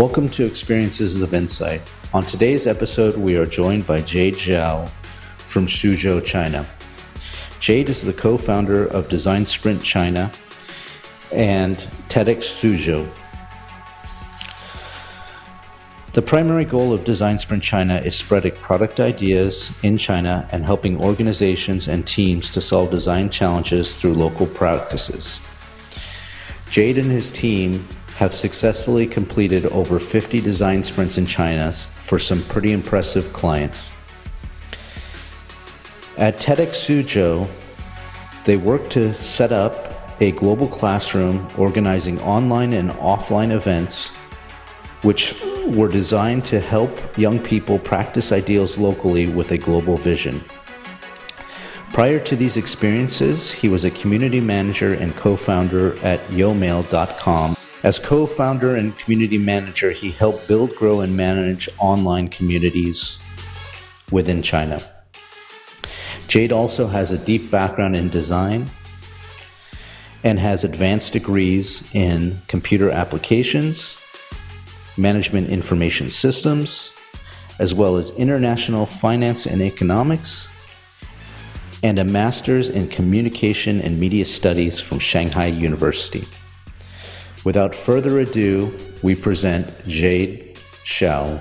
Welcome to Experiences of Insight. On today's episode, we are joined by Jade Zhao from Suzhou, China. Jade is the co founder of Design Sprint China and TEDx Suzhou. The primary goal of Design Sprint China is spreading product ideas in China and helping organizations and teams to solve design challenges through local practices. Jade and his team have successfully completed over 50 design sprints in China for some pretty impressive clients. At TEDx Suzhou, they work to set up a global classroom organizing online and offline events which were designed to help young people practice ideals locally with a global vision. Prior to these experiences, he was a community manager and co founder at yomail.com as co founder and community manager, he helped build, grow, and manage online communities within China. Jade also has a deep background in design and has advanced degrees in computer applications, management information systems, as well as international finance and economics, and a master's in communication and media studies from Shanghai University. Without further ado, we present Jade Zhao.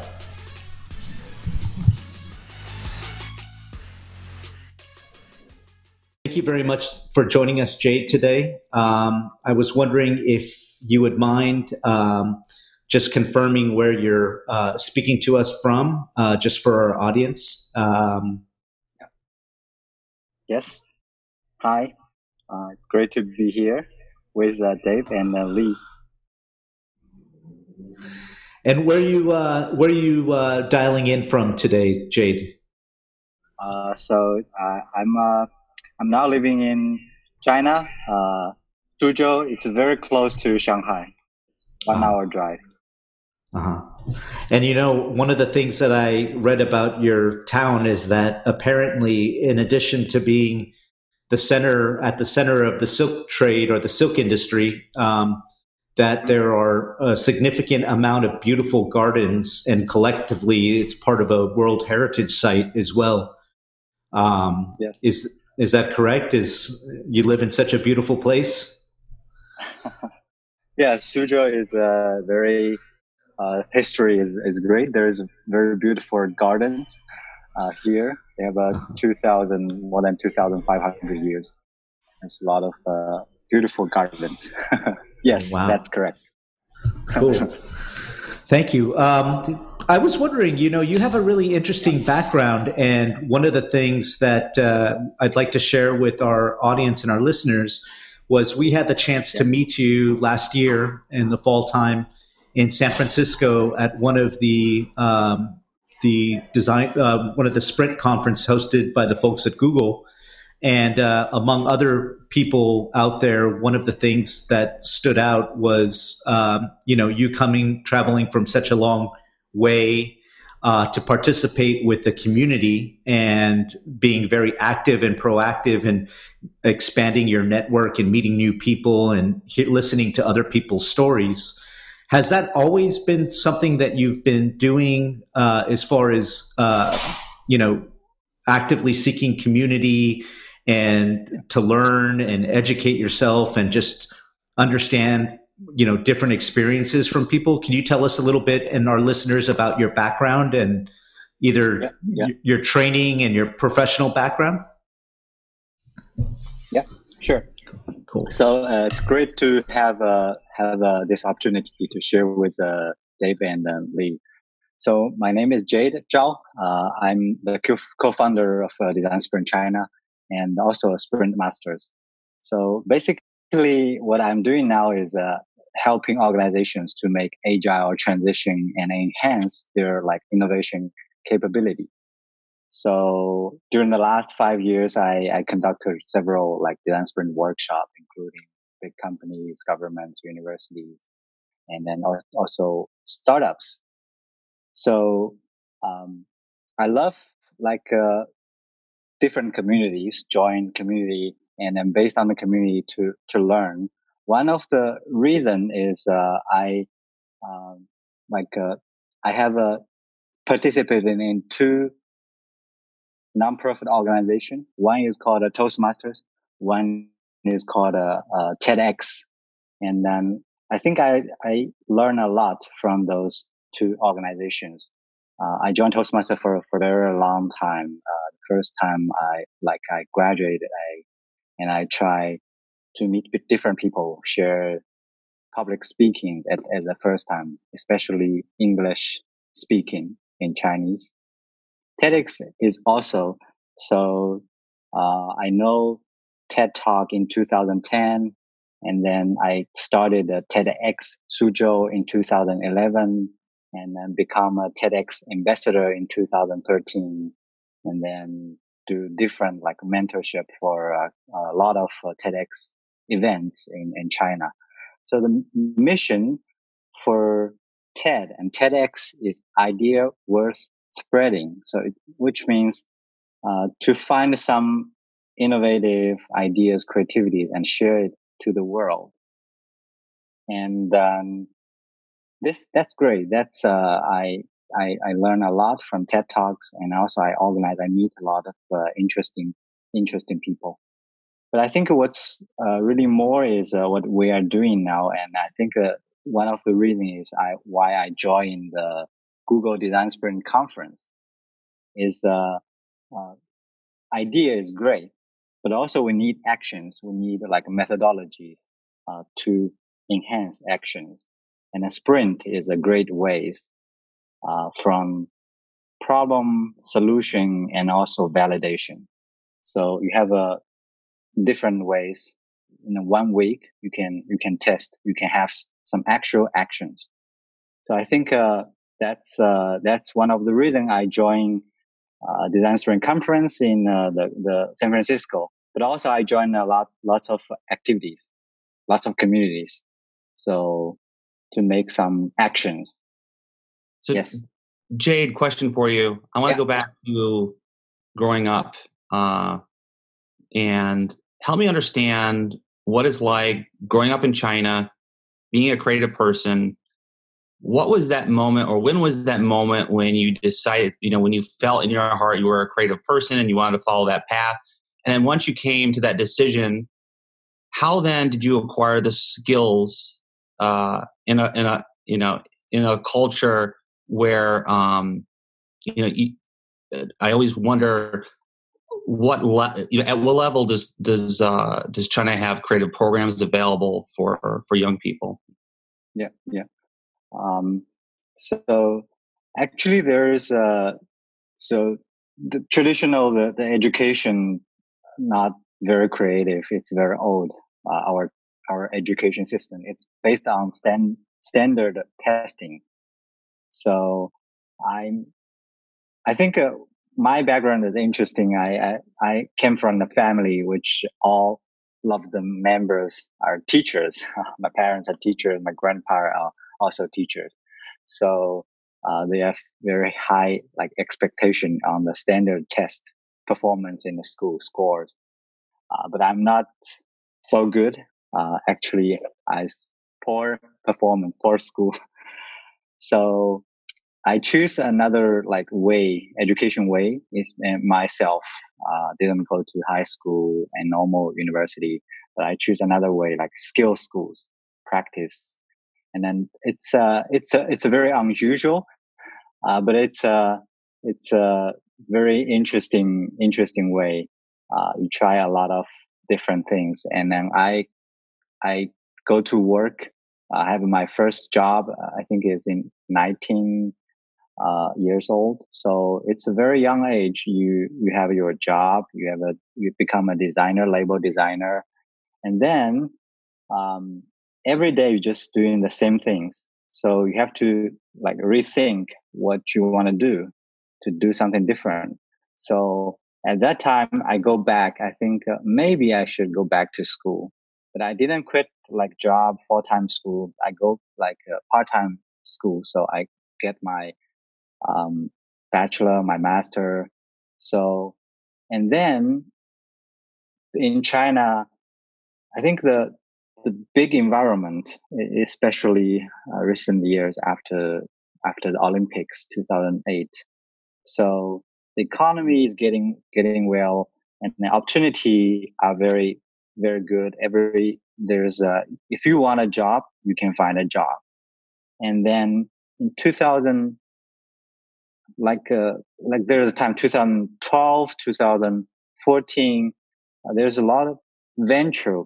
Thank you very much for joining us, Jade, today. Um, I was wondering if you would mind um, just confirming where you're uh, speaking to us from, uh, just for our audience. Um, yes. Hi. Uh, it's great to be here with uh, Dave and uh, Lee. And where you uh, where are you uh, dialing in from today, Jade? Uh, so uh, I'm uh, I'm now living in China, uh, Suzhou. It's very close to Shanghai. One uh-huh. hour drive. Uh-huh. And you know, one of the things that I read about your town is that apparently, in addition to being the center at the center of the silk trade or the silk industry, um, that there are a significant amount of beautiful gardens, and collectively, it's part of a World Heritage Site as well. Um, yes. Is is that correct? Is you live in such a beautiful place? yeah, Suzhou is a very uh, history is, is great. There's very beautiful gardens uh, here. They have about 2,000, more than 2,500 years. There's a lot of uh, beautiful gardens. Yes, wow. that's correct. Cool. Thank you. Um, I was wondering, you know, you have a really interesting background, and one of the things that uh, I'd like to share with our audience and our listeners was we had the chance to meet you last year in the fall time in San Francisco at one of the um, the design uh, one of the sprint conference hosted by the folks at Google, and uh, among other people out there, one of the things that stood out was, um, you know, you coming, traveling from such a long way uh, to participate with the community and being very active and proactive and expanding your network and meeting new people and he- listening to other people's stories. Has that always been something that you've been doing uh, as far as, uh, you know, actively seeking community and to learn and educate yourself and just understand you know different experiences from people. Can you tell us a little bit and our listeners about your background and either yeah, yeah. your training and your professional background? Yeah sure. Cool. So uh, it's great to have uh, have uh, this opportunity to share with uh, dave and uh, lee. So my name is jade zhao. Uh, i'm the co-founder of design sprint china and also a sprint masters. So basically what I'm doing now is uh, helping organizations to make agile transition and enhance their like innovation capability. So during the last five years, I, I conducted several like design sprint workshops, including big companies, governments, universities, and then also startups. So, um, I love like, uh, different communities, join community, and then based on the community to to learn. One of the reason is uh, I um, like uh, I have uh, participated in two nonprofit organization. One is called a Toastmasters. One is called a, a TEDx. And then I think I, I learned a lot from those two organizations. Uh, I joined Toastmasters for, for a very long time. Uh, first time I, like, I graduated, I, and I try to meet different people, share public speaking at, at the first time, especially English speaking in Chinese. TEDx is also, so, uh, I know TED Talk in 2010, and then I started a TEDx Suzhou in 2011, and then become a TEDx ambassador in 2013, and then do different like mentorship for uh, a lot of uh, TEDx events in, in China. So the mission for TED and TEDx is idea worth spreading. So, it, which means uh, to find some innovative ideas, creativity, and share it to the world. And um, this that's great. That's uh, I, I I learn a lot from TED Talks, and also I organize. I meet a lot of uh, interesting interesting people. But I think what's uh, really more is uh, what we are doing now, and I think uh, one of the reasons I why I joined the Google Design Sprint conference is uh, uh, idea is great, but also we need actions. We need like methodologies uh, to enhance actions, and a sprint is a great ways uh, from problem solution and also validation. So you have a different ways. In one week, you can you can test. You can have some actual actions. So I think uh, that's uh, that's one of the reason I joined uh, Design Sprint conference in uh, the the San Francisco. But also I joined a lot lots of activities, lots of communities. So to make some actions. So yes. Jade, question for you. I want to go back to growing up uh, and help me understand what it's like growing up in China, being a creative person. What was that moment, or when was that moment when you decided, you know, when you felt in your heart you were a creative person and you wanted to follow that path? And then once you came to that decision, how then did you acquire the skills uh, in a in a you know in a culture where um, you know you, I always wonder what le- you know, at what level does does uh, does China have creative programs available for for young people? Yeah, yeah. Um, so actually, there's uh, so the traditional the, the education not very creative. It's very old. Uh, our our education system. It's based on stand, standard testing. So I'm I think uh, my background is interesting. I, I, I came from a family which all of the members are teachers. my parents are teachers. My grandparents are also teachers. So, uh, they have very high like expectation on the standard test performance in the school scores. Uh, but I'm not so good. Uh, actually, I poor performance, poor school. so I choose another like way, education way is uh, myself, uh, didn't go to high school and normal university, but I choose another way, like skill schools, practice. And then it's, uh, it's a, it's a very unusual, uh, but it's, uh, it's a very interesting, interesting way. Uh, you try a lot of different things. And then I, I go to work. I have my first job. I think is in 19, uh, years old. So it's a very young age. You, you have your job. You have a, you become a designer, label designer. And then, um, every day you're just doing the same things. So you have to like rethink what you want to do to do something different. So at that time, I go back. I think uh, maybe I should go back to school, but I didn't quit like job, full time school. I go like uh, part time school. So I get my um, bachelor, my master. So, and then in China, I think the the big environment, especially uh, recent years after after the Olympics 2008. So the economy is getting getting well, and the opportunity are very very good. Every there's a if you want a job, you can find a job. And then in 2000, like uh, like there's a time 2012, 2014, uh, there's a lot of venture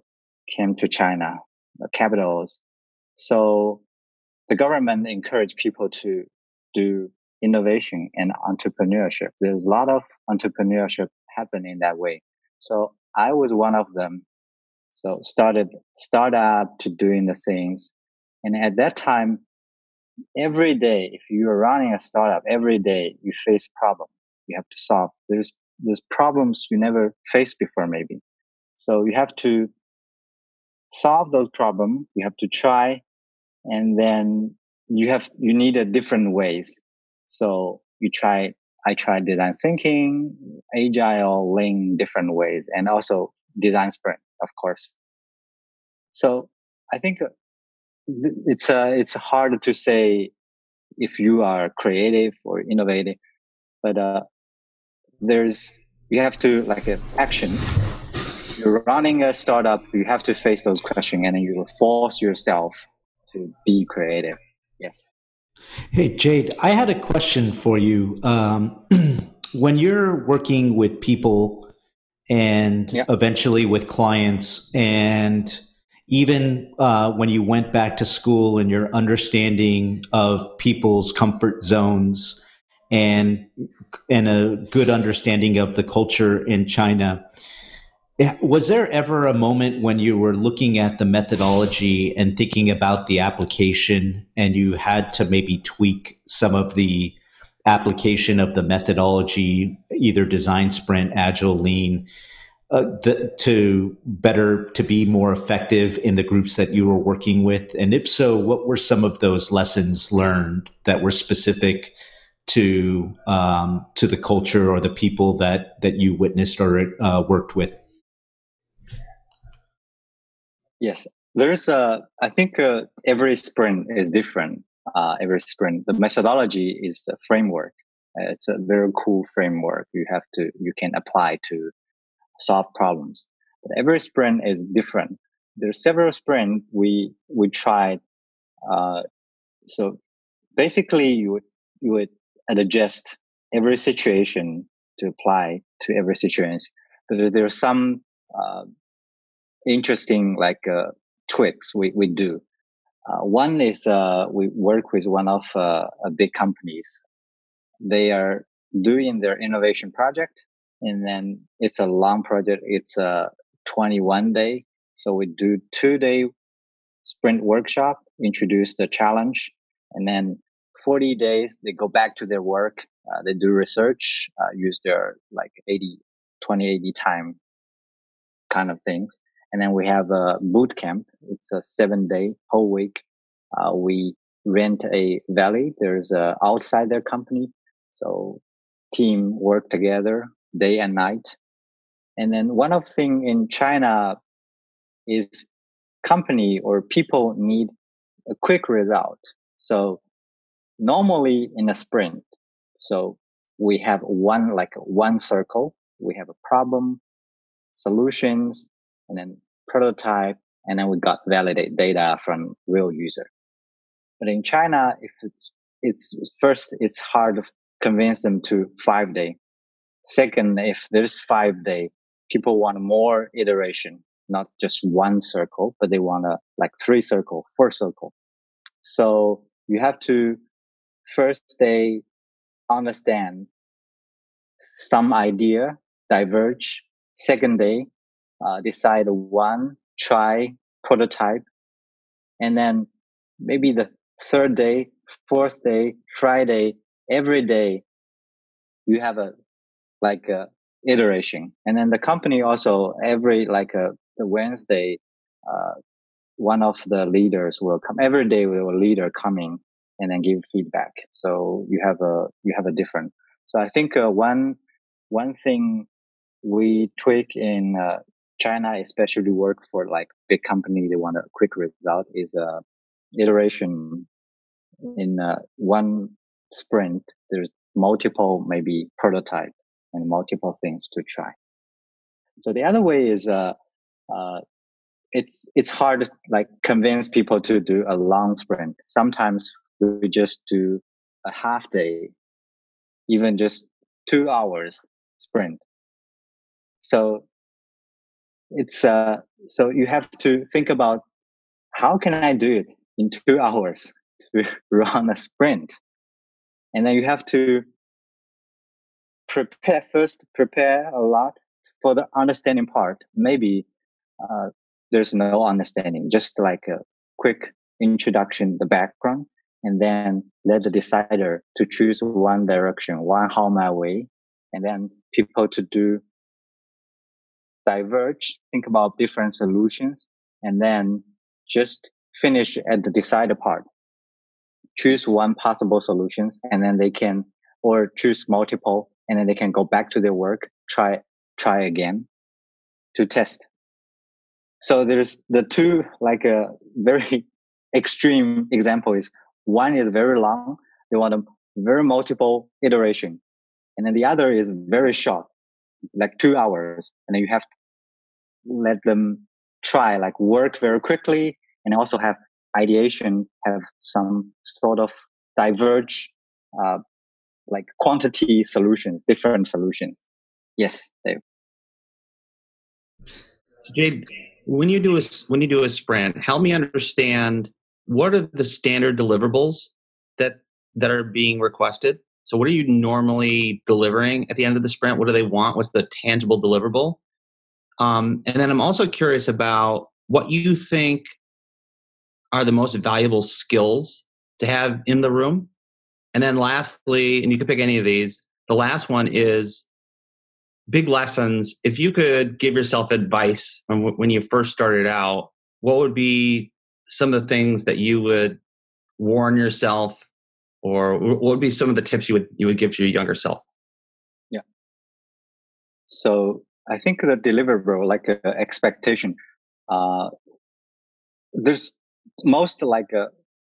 came to China, the capitals. So the government encouraged people to do innovation and entrepreneurship. There's a lot of entrepreneurship happening that way. So I was one of them. So started startup to doing the things. And at that time, every day, if you are running a startup, every day you face problems you have to solve. There's, there's problems you never faced before, maybe. So you have to solve those problems. You have to try and then you have, you need a different ways. So you try, I tried design thinking, agile, lean different ways and also design sprint, of course. So I think uh, it's uh, it's hard to say if you are creative or innovative, but uh, there's you have to like uh, action you're running a startup, you have to face those questions and you force yourself to be creative. Yes. Hey, Jade, I had a question for you. Um, when you're working with people and yeah. eventually with clients, and even uh, when you went back to school and your understanding of people's comfort zones and and a good understanding of the culture in China, was there ever a moment when you were looking at the methodology and thinking about the application and you had to maybe tweak some of the application of the methodology, either design sprint, agile, lean, uh, the, to better, to be more effective in the groups that you were working with? And if so, what were some of those lessons learned that were specific to um, to the culture or the people that that you witnessed or uh, worked with? Yes, there's a. I think uh, every sprint is different. Uh, every sprint, the methodology is the framework. Uh, it's a very cool framework. You have to, you can apply to solve problems. But every sprint is different. There are several sprints we we tried. Uh, so basically, you would you would adjust every situation to apply to every situation. But there are some uh, interesting like uh, tweaks we, we do. Uh, one is uh, we work with one of uh, big companies. They are doing their innovation project, and then it's a long project. It's a 21 day. So we do two day sprint workshop, introduce the challenge, and then 40 days they go back to their work. Uh, they do research, uh, use their like 80, 20, 80 time kind of things. And then we have a boot camp. It's a seven day whole week. Uh, we rent a valley. There's a outsider company. So team work together day and night. And then one of thing in China is company or people need a quick result. So normally in a sprint, so we have one, like one circle. We have a problem, solutions, and then prototype, and then we got validate data from real user. But in China, if it's, it's first, it's hard to convince them to five day. Second, if there's five day, people want more iteration, not just one circle, but they want a like three circle, four circle. So you have to first day understand some idea diverge. Second day, uh, decide one, try, prototype, and then maybe the third day, fourth day, Friday, every day, you have a like a iteration, and then the company also every like a the Wednesday, uh, one of the leaders will come every day. Will a leader coming and then give feedback. So you have a you have a different. So I think uh, one one thing we tweak in uh, China especially work for like big company, they want a quick result is a iteration in uh, one sprint, there's multiple maybe prototype and multiple things to try. So the other way is, uh, uh, it's, it's hard to like convince people to do a long sprint. Sometimes we just do a half day, even just two hours sprint. So it's, uh, so you have to think about how can I do it in two hours to run a sprint? And then you have to prepare first, prepare a lot for the understanding part. Maybe, uh, there's no understanding, just like a quick introduction, the background, and then let the decider to choose one direction, one how might we, and then people to do diverge, think about different solutions, and then just finish at the decider part. Choose one possible solutions, and then they can, or choose multiple, and then they can go back to their work, try, try again to test. So there's the two, like a very extreme example is one is very long. They want a very multiple iteration. And then the other is very short, like two hours. And then you have to let them try, like work very quickly and also have ideation, have some sort of diverge, uh, like quantity solutions, different solutions. Yes, Dave. Jade, when you do a when you do a sprint, help me understand what are the standard deliverables that that are being requested. So, what are you normally delivering at the end of the sprint? What do they want? What's the tangible deliverable? Um, and then I'm also curious about what you think are the most valuable skills to have in the room. And then lastly, and you can pick any of these, the last one is big lessons. If you could give yourself advice when you first started out, what would be some of the things that you would warn yourself or what would be some of the tips you would you would give to your younger self? Yeah. So I think the deliverable, like uh, expectation, uh, there's most like a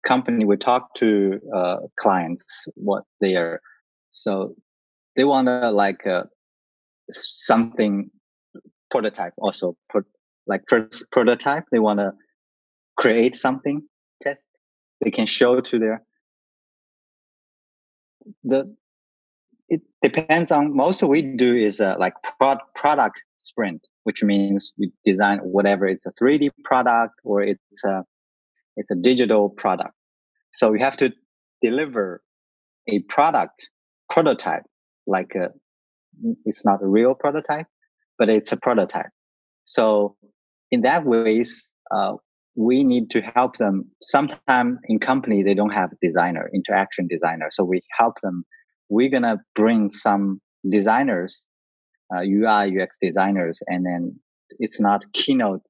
company we talk to uh, clients what they are so they want to like uh, something prototype also pro- like first prototype they want to create something test they can show to their the it depends on most of we do is uh, like prod, product sprint which means we design whatever it's a 3d product or it's a it's a digital product. So you have to deliver a product prototype, like a, it's not a real prototype, but it's a prototype. So in that ways, uh, we need to help them. Sometimes in company, they don't have designer, interaction designer. So we help them. We're to bring some designers, uh, UI, UX designers, and then it's not keynote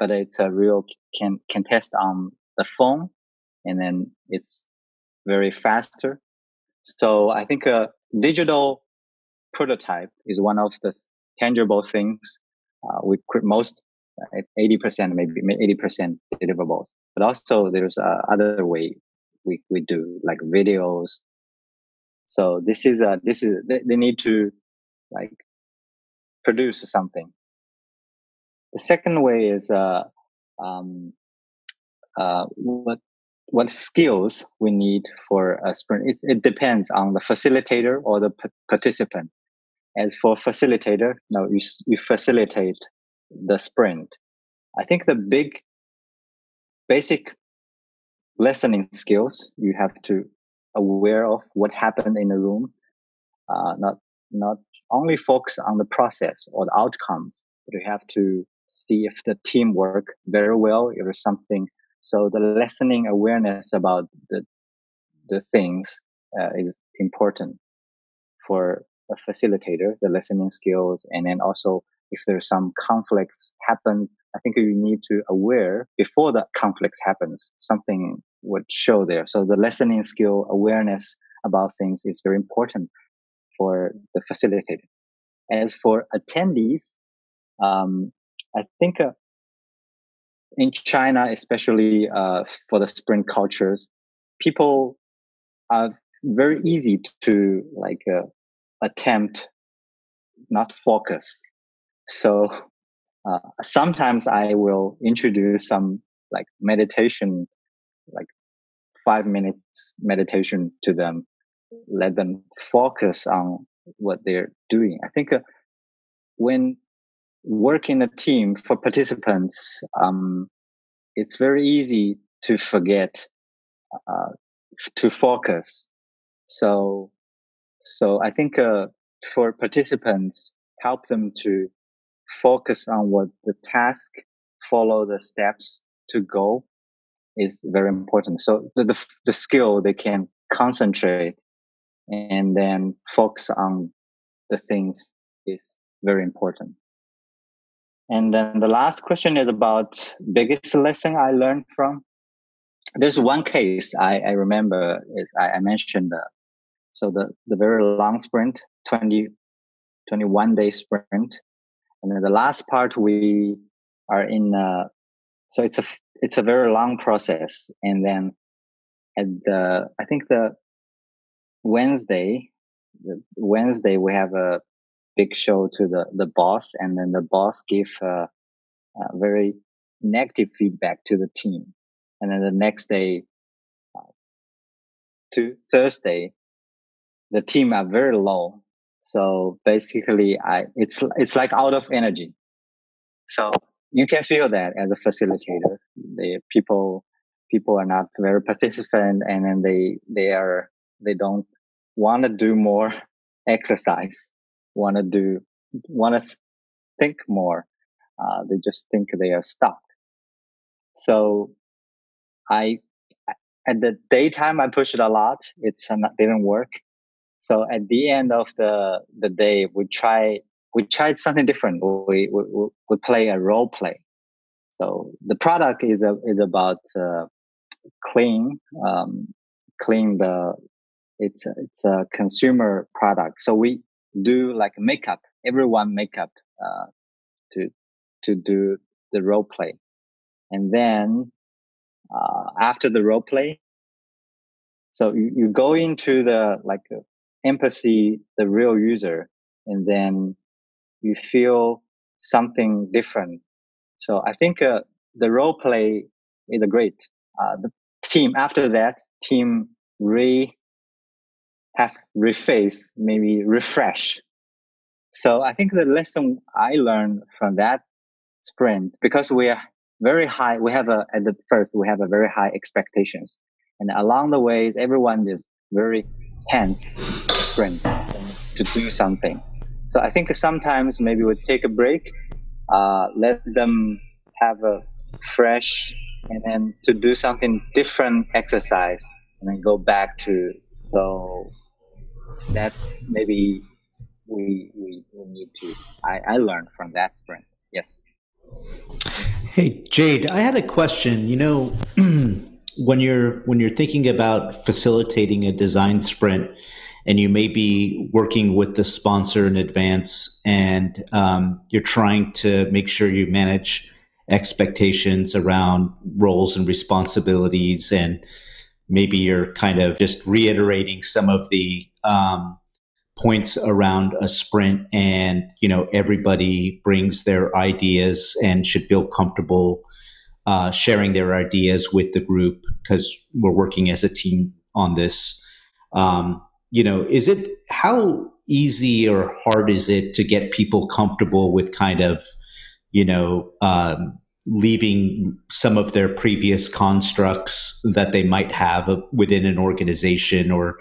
but it's a real can can test on the phone, and then it's very faster. So I think a digital prototype is one of the tangible things uh, we most 80% maybe 80% deliverables but also there's uh, other way we, we do like videos so this is a this is they, they need to like produce something the second way is uh, um, uh, what what skills we need for a sprint. It, it depends on the facilitator or the p- participant. As for facilitator, now you, you facilitate the sprint. I think the big basic listening skills you have to aware of what happened in the room, uh, not not only focus on the process or the outcomes, but you have to see if the team work very well, there's something. So the listening awareness about the, the things uh, is important for a facilitator, the listening skills. And then also if there's some conflicts happen, I think you need to aware before the conflicts happens, something would show there. So the listening skill awareness about things is very important for the facilitator. As for attendees, um, I think uh, in China, especially uh, for the sprint cultures, people are very easy to like uh, attempt not focus. So uh, sometimes I will introduce some like meditation, like five minutes meditation to them, let them focus on what they're doing. I think uh, when working a team for participants, um, it's very easy to forget uh, to focus. So, so I think uh, for participants, help them to focus on what the task, follow the steps to go is very important. So the, the, the skill they can concentrate and then focus on the things is very important. And then the last question is about biggest lesson I learned from. There's one case I, I remember I, I, mentioned. Uh, so the, the very long sprint, 20, 21 day sprint. And then the last part we are in, uh, so it's a, it's a very long process. And then at the, I think the Wednesday, the Wednesday we have a big show to the, the boss and then the boss give uh, very negative feedback to the team. And then the next day, uh, to Thursday, the team are very low. So basically, I, it's, it's like out of energy. So you can feel that as a facilitator. The people, people are not very participant and then they, they are, they don't want to do more exercise want to do, want to think more. Uh, they just think they are stuck. So I, at the daytime, I pushed it a lot. It's not, didn't work. So at the end of the, the day, we try, we tried something different. We, we, we play a role play. So the product is a, is about, uh, clean, um, clean the, it's a, it's a consumer product. So we, do like makeup, everyone makeup, uh, to, to do the role play. And then, uh, after the role play, so you, you go into the like uh, empathy, the real user, and then you feel something different. So I think, uh, the role play is a great, uh, the team after that team re have reface, maybe refresh. So I think the lesson I learned from that sprint, because we are very high, we have a, at the first, we have a very high expectations. And along the way, everyone is very tense sprint to do something. So I think sometimes maybe we take a break, uh, let them have a fresh and then to do something different exercise and then go back to so that maybe we, we, we need to, I, I learned from that sprint. Yes. Hey, Jade, I had a question. You know, when you're, when you're thinking about facilitating a design sprint, and you may be working with the sponsor in advance and um, you're trying to make sure you manage expectations around roles and responsibilities and maybe you're kind of just reiterating some of the um, points around a sprint and you know everybody brings their ideas and should feel comfortable uh, sharing their ideas with the group because we're working as a team on this. Um, you know is it how easy or hard is it to get people comfortable with kind of you know um, leaving some of their previous constructs that they might have within an organization or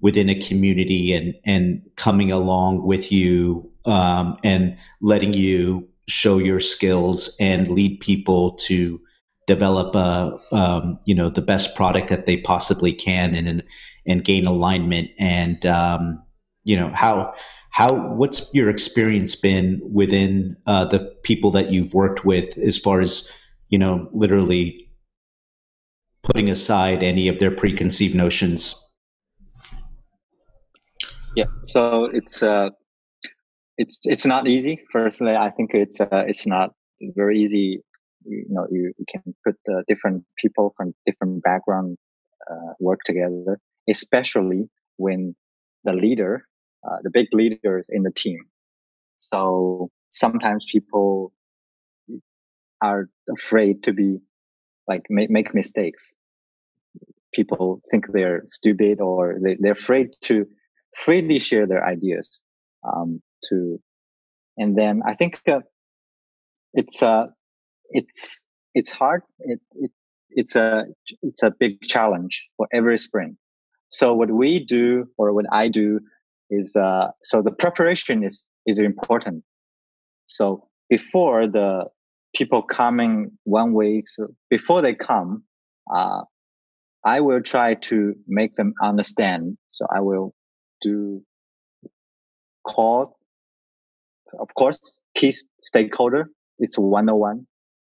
within a community and and coming along with you um, and letting you show your skills and lead people to develop a um, you know the best product that they possibly can and and gain alignment and um, you know how how what's your experience been within uh, the people that you've worked with as far as you know literally putting aside any of their preconceived notions? Yeah, so it's uh, it's it's not easy. Firstly, I think it's uh, it's not very easy. You, you know, you, you, can put uh, different people from different background uh, work together, especially when the leader, uh, the big leaders in the team. So sometimes people are afraid to be like make, make mistakes. People think they're stupid or they, they're afraid to freely share their ideas. Um, to, and then I think uh, it's uh, it's it's hard. It, it it's a it's a big challenge for every sprint. So what we do or what I do is uh, so the preparation is is important. So before the people coming one week, so before they come, uh, I will try to make them understand. So I will do call, of course, key stakeholder. It's one on one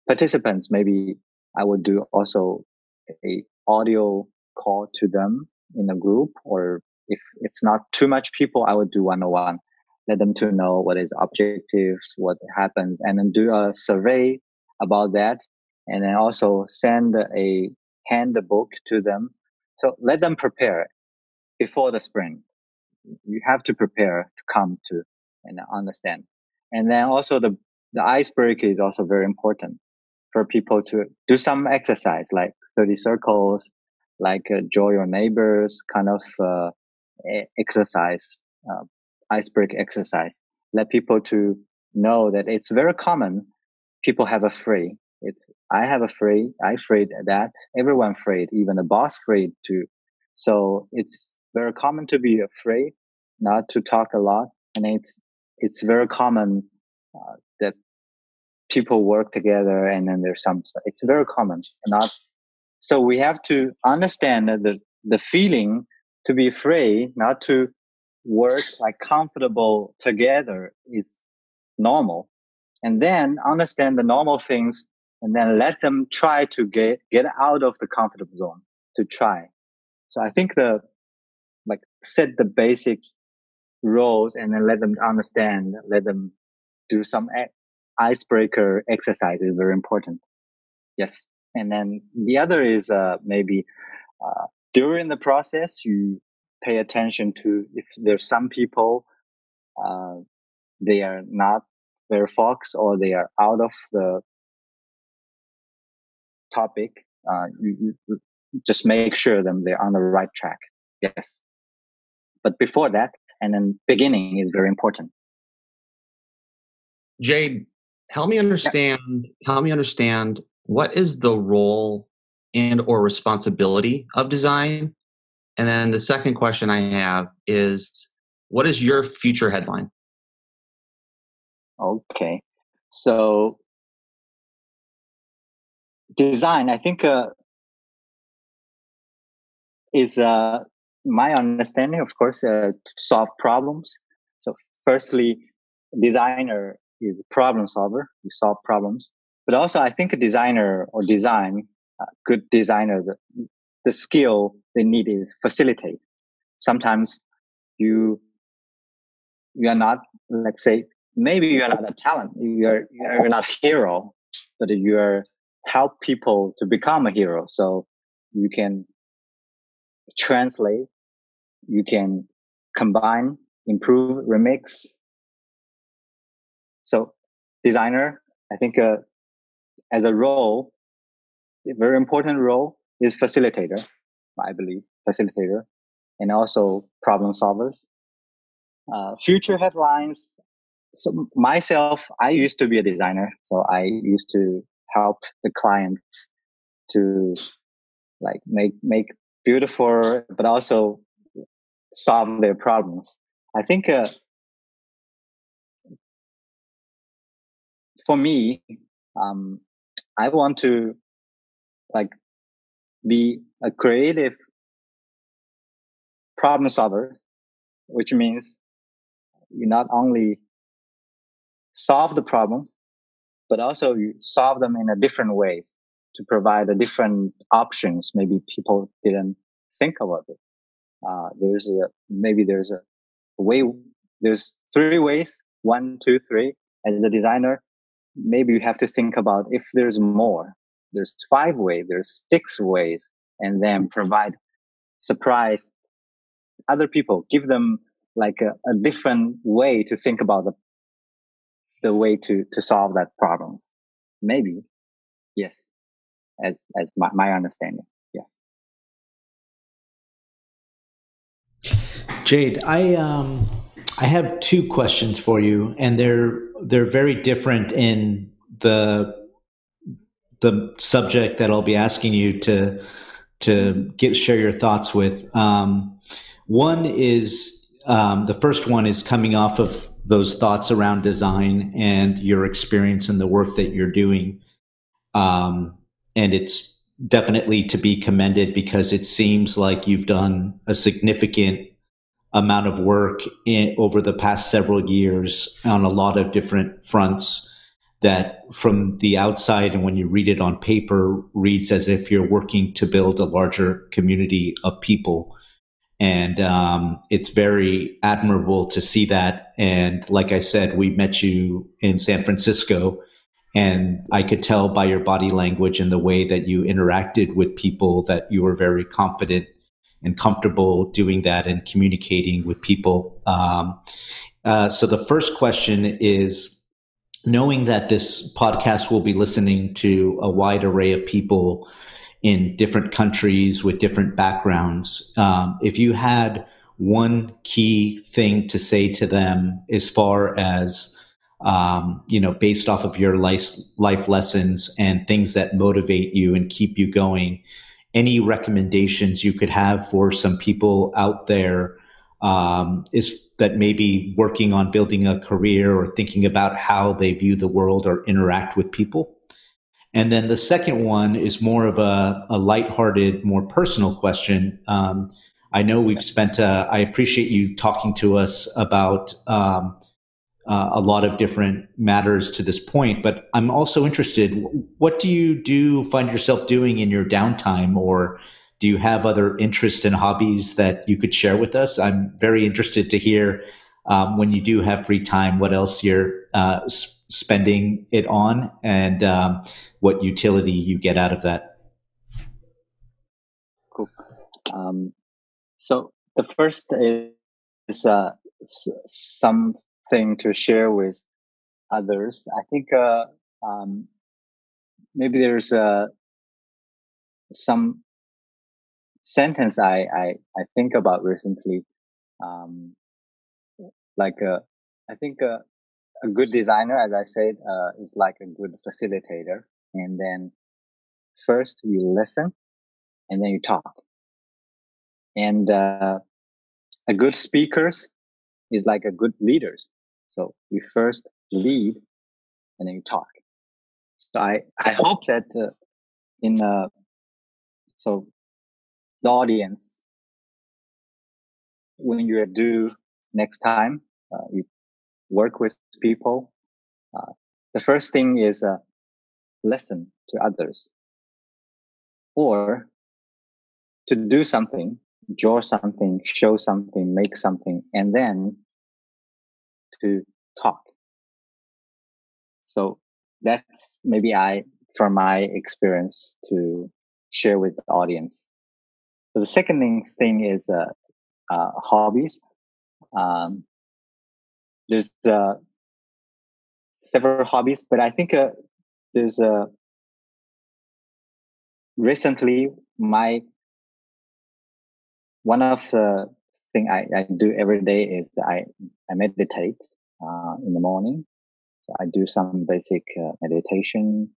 participants. Maybe I will do also a audio call to them in a group or if it's not too much people, I would do one on one. Let them to know what is objectives, what happens, and then do a survey about that. And then also send a handbook to them. So let them prepare before the sprint. You have to prepare to come to and understand. And then also the, the icebreaker is also very important for people to do some exercise like 30 circles, like uh, join your neighbors kind of uh, exercise, uh, icebreaker exercise. Let people to know that it's very common. People have afraid. It's I have a free. I afraid that everyone afraid. Even the boss afraid too. So it's very common to be afraid, not to talk a lot, and it's it's very common uh, that people work together and then there's some it's very common not so we have to understand the the feeling to be free not to work like comfortable together is normal and then understand the normal things and then let them try to get get out of the comfortable zone to try so i think the like set the basic roles and then let them understand let them do some icebreaker exercise is very important. Yes. And then the other is uh, maybe uh, during the process, you pay attention to if there's some people, uh, they are not very focused or they are out of the topic. Uh, you, you just make sure them they're on the right track. Yes. But before that, and then beginning is very important. Jade, help me understand yeah. help me understand what is the role and or responsibility of design and then the second question i have is what is your future headline okay so design i think uh, is uh, my understanding of course uh, to solve problems so firstly designer is a problem solver. You solve problems. But also, I think a designer or design, a good designer, the, the skill they need is facilitate. Sometimes you, you are not, let's say, maybe you are not a talent. You're, you're not a hero, but you are help people to become a hero. So you can translate, you can combine, improve, remix, so designer, I think, uh, as a role, a very important role is facilitator, I believe, facilitator, and also problem solvers. Uh, future headlines. So myself, I used to be a designer, so I used to help the clients to like make make beautiful, but also solve their problems. I think uh, for me, um, I want to like be a creative problem solver, which means you not only solve the problems, but also you solve them in a different ways to provide a different options. Maybe people didn't think about it. Uh, there's a, maybe there's a way, there's three ways, one, two, three. As a designer, maybe you have to think about if there's more, there's five ways, there's six ways, and then provide surprise other people, give them like a, a different way to think about the, the way to, to solve that problems. Maybe. Yes. As, as my, my understanding. Yes. Jade, I, um, I have two questions for you and they're, they're very different in the, the subject that I'll be asking you to, to get, share your thoughts with. Um, one is um, the first one is coming off of those thoughts around design and your experience and the work that you're doing. Um, and it's definitely to be commended because it seems like you've done a significant amount of work in, over the past several years on a lot of different fronts that from the outside and when you read it on paper reads as if you're working to build a larger community of people and um, it's very admirable to see that. And like I said, we met you in San Francisco, and I could tell by your body language and the way that you interacted with people that you were very confident and comfortable doing that and communicating with people. Um, uh, so the first question is knowing that this podcast will be listening to a wide array of people in different countries with different backgrounds. Um, if you had one key thing to say to them as far as um, you know, based off of your life, life lessons and things that motivate you and keep you going, any recommendations you could have for some people out there um, is that maybe working on building a career or thinking about how they view the world or interact with people? And then the second one is more of a, a lighthearted, more personal question. Um, I know we've spent, uh, I appreciate you talking to us about um, uh, a lot of different matters to this point, but I'm also interested what do you do, find yourself doing in your downtime, or do you have other interests and hobbies that you could share with us? I'm very interested to hear um, when you do have free time, what else you're uh, spending it on and um, what utility you get out of that. Cool. Um, so the first is uh, something to share with others. I think uh, um, maybe there's uh, some sentence I, I, I think about recently. Um, like, uh, I think, uh, a good designer, as I said, uh, is like a good facilitator. And then first you listen and then you talk. And, uh, a good speakers is like a good leaders. So you first lead and then you talk. So I, I hope that, uh, in, uh, so the audience, when you do next time, uh, you work with people, uh, the first thing is uh, listen to others or to do something, draw something, show something, make something, and then to talk. So that's maybe I, from my experience to share with the audience. So the second thing is, uh, uh, hobbies. Um, there's uh, several hobbies, but I think uh, there's uh, recently my one of the thing I, I do every day is I I meditate uh, in the morning. So I do some basic uh, meditation,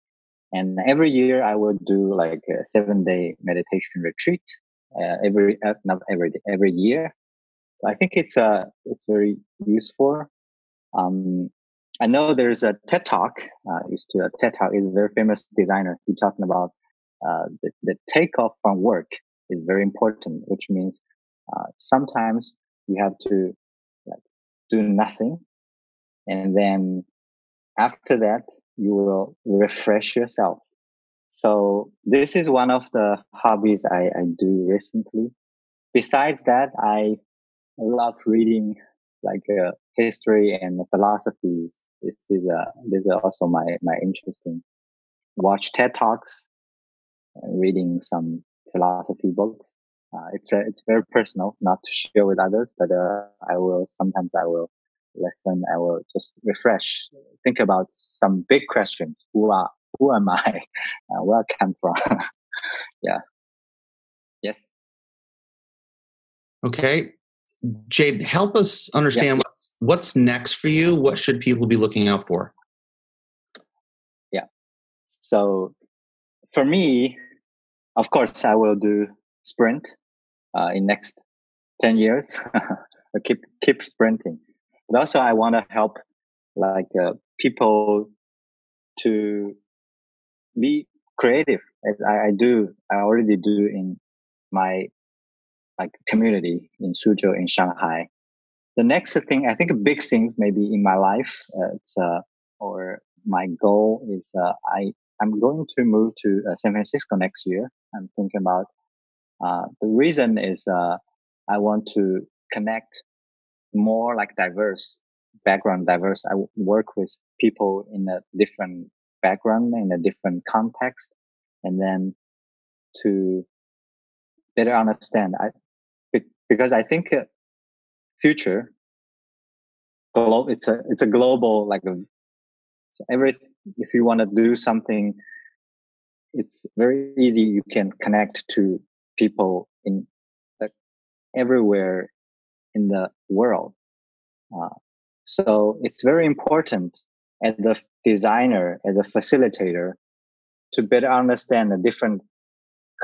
and every year I would do like a seven day meditation retreat. Uh, every uh, not every day, every year. So I think it's uh it's very useful um, I know there's a TED Talk. Uh, used to a TED Talk is a very famous designer. He's talking about uh, the, the takeoff from work is very important, which means uh, sometimes you have to like, do nothing, and then after that you will refresh yourself. So this is one of the hobbies I, I do recently. Besides that, I love reading like uh, history and philosophies. This is uh, this is also my my interesting. Watch TED talks, reading some philosophy books. Uh, it's a, it's very personal, not to share with others, but uh, I will sometimes I will listen. I will just refresh, think about some big questions. Who are who am I? Uh, where I come from? yeah. Yes. Okay. Jade, help us understand yeah. what's what's next for you. What should people be looking out for? Yeah. So for me, of course, I will do sprint uh, in next ten years. I keep keep sprinting, but also I want to help like uh, people to be creative as I, I, do. I already do in my like community in Suzhou in Shanghai. The next thing, I think big things maybe in my life, uh, it's, uh, or my goal is, uh, I, I'm going to move to uh, San Francisco next year. I'm thinking about, uh, the reason is, uh, I want to connect more like diverse background, diverse. I work with people in a different background, in a different context, and then to better understand. I, because I think uh, future it's a it's a global like so every if you want to do something it's very easy you can connect to people in everywhere in the world uh, so it's very important as a designer as a facilitator to better understand the different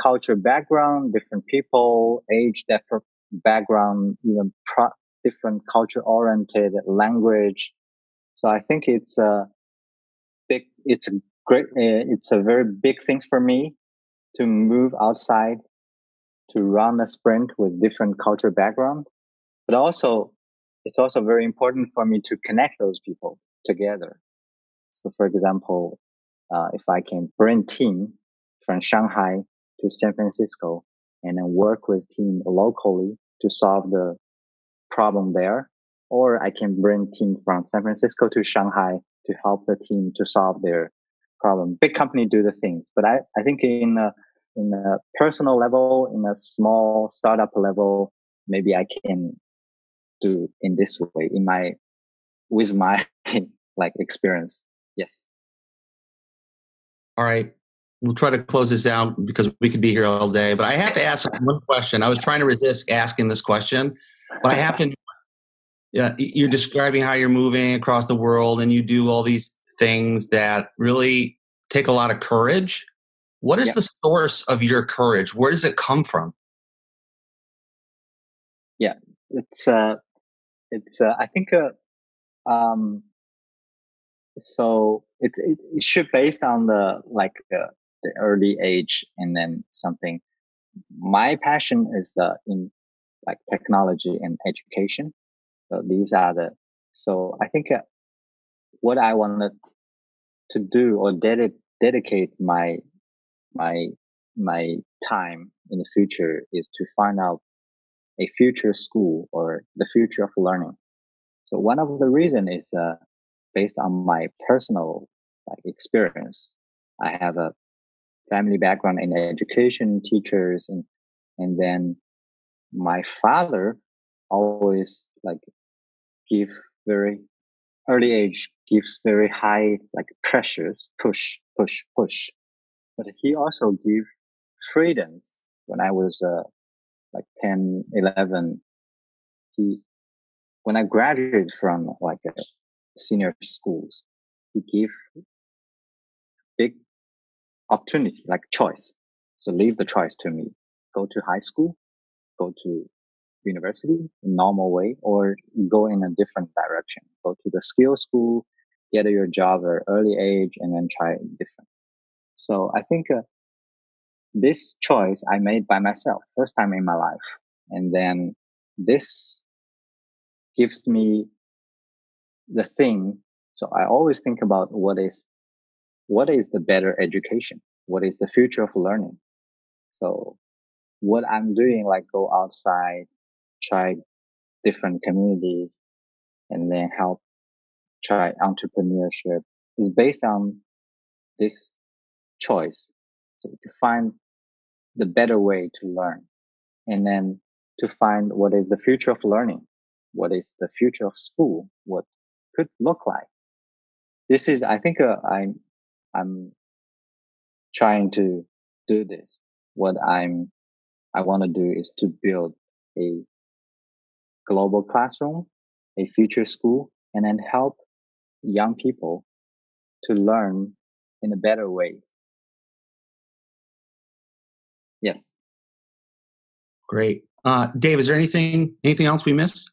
culture background different people age different background, even pro- different culture oriented language. So I think it's a big, it's a great, uh, it's a very big thing for me to move outside to run a sprint with different culture background. But also, it's also very important for me to connect those people together. So for example, uh, if I can bring team from Shanghai to San Francisco, and then work with team locally to solve the problem there. Or I can bring team from San Francisco to Shanghai to help the team to solve their problem. Big company do the things, but I, I think in a, in a personal level, in a small startup level, maybe I can do in this way in my, with my like experience. Yes. All right we'll try to close this out because we could be here all day. But I have to ask one question. I was trying to resist asking this question, but I have to. Yeah, you're describing how you're moving across the world, and you do all these things that really take a lot of courage. What is yeah. the source of your courage? Where does it come from? Yeah, it's uh, it's uh, I think uh, um, so it, it, it should based on the like uh, the early age and then something. My passion is uh, in like technology and education. So these are the, so I think uh, what I wanted to do or ded- dedicate my, my, my time in the future is to find out a future school or the future of learning. So one of the reason is, uh, based on my personal like experience. I have a family background in education, teachers, and and then my father always like give very early age gives very high like pressures, push, push, push. But he also give freedoms when I was uh, like 10, 11. He, when I graduated from like a senior schools, he gave big opportunity, like choice. So leave the choice to me. Go to high school, go to university in normal way, or go in a different direction. Go to the skill school, get your job at early age, and then try different. So I think uh, this choice I made by myself, first time in my life, and then this gives me the thing. So I always think about what is what is the better education? What is the future of learning? So what I'm doing, like go outside, try different communities, and then help try entrepreneurship is based on this choice. So to find the better way to learn and then to find what is the future of learning what is the future of school what could look like. This is i think uh, i'm i'm trying to do this. What i'm i want to do is to build a global classroom a future school and then help young people to learn in a better ways. Yes. Great. Uh, Dave, is there anything anything else we missed?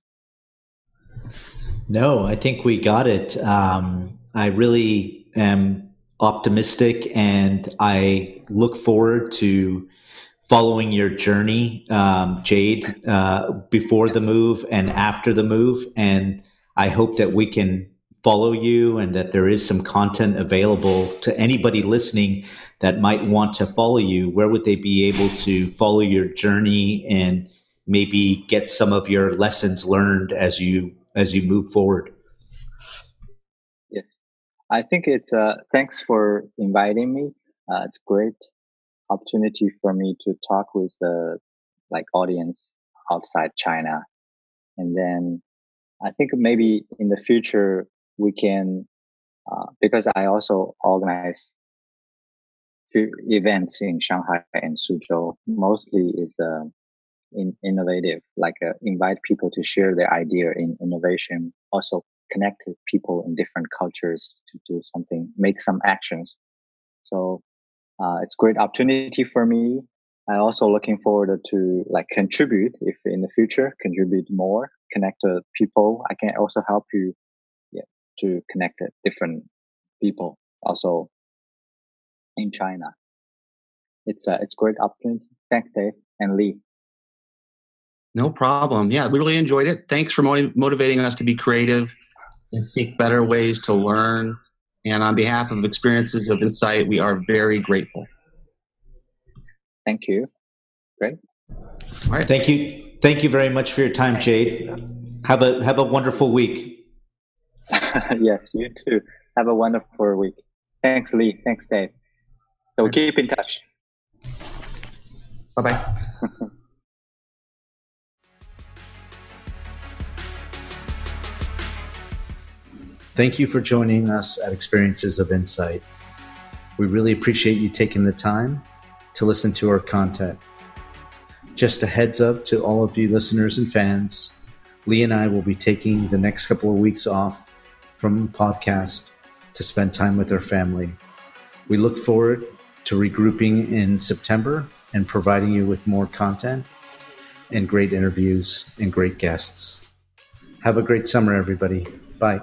No, I think we got it. Um, I really am optimistic, and I look forward to following your journey, um, Jade, uh, before the move and after the move. And I hope that we can follow you and that there is some content available to anybody listening that might want to follow you. Where would they be able to follow your journey and maybe get some of your lessons learned as you as you move forward? Yes, I think it's. Uh, thanks for inviting me. Uh, it's great opportunity for me to talk with the like audience outside China, and then I think maybe in the future we can, uh, because I also organize few events in Shanghai and Suzhou. Mostly is uh, in innovative, like uh, invite people to share their idea in innovation. Also connect people in different cultures to do something, make some actions. So uh, it's great opportunity for me. I also looking forward to like contribute if in the future contribute more, connect to people. I can also help you to connect different people also in China. It's a, it's great opportunity. Thanks, Dave and Lee. No problem. Yeah, we really enjoyed it. Thanks for motivating us to be creative and seek better ways to learn. And on behalf of Experiences of Insight, we are very grateful. Thank you. Great. All right. Thank you. Thank you very much for your time, Jade. Have a have a wonderful week. yes, you too. Have a wonderful week. Thanks, Lee. Thanks, Dave. So keep in touch. Bye bye. Thank you for joining us at Experiences of Insight. We really appreciate you taking the time to listen to our content. Just a heads up to all of you listeners and fans Lee and I will be taking the next couple of weeks off from podcast to spend time with their family. We look forward to regrouping in September and providing you with more content and great interviews and great guests. Have a great summer, everybody. Bye.